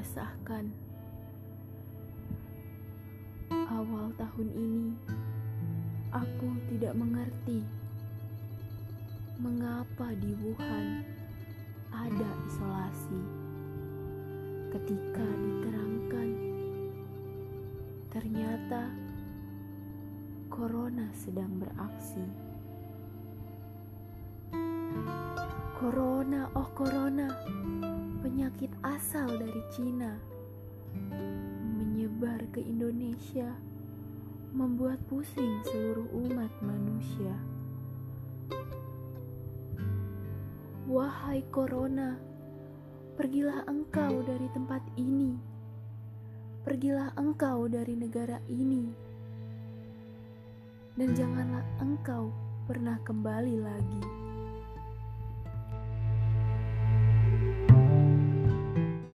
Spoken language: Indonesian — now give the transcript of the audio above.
meresahkan. Awal tahun ini, aku tidak mengerti mengapa di Wuhan ada isolasi. Ketika diterangkan, ternyata corona sedang beraksi. Corona, oh corona, penyakit asal dari Cina, menyebar ke Indonesia, membuat pusing seluruh umat manusia. Wahai corona, pergilah engkau dari tempat ini, pergilah engkau dari negara ini, dan janganlah engkau pernah kembali lagi.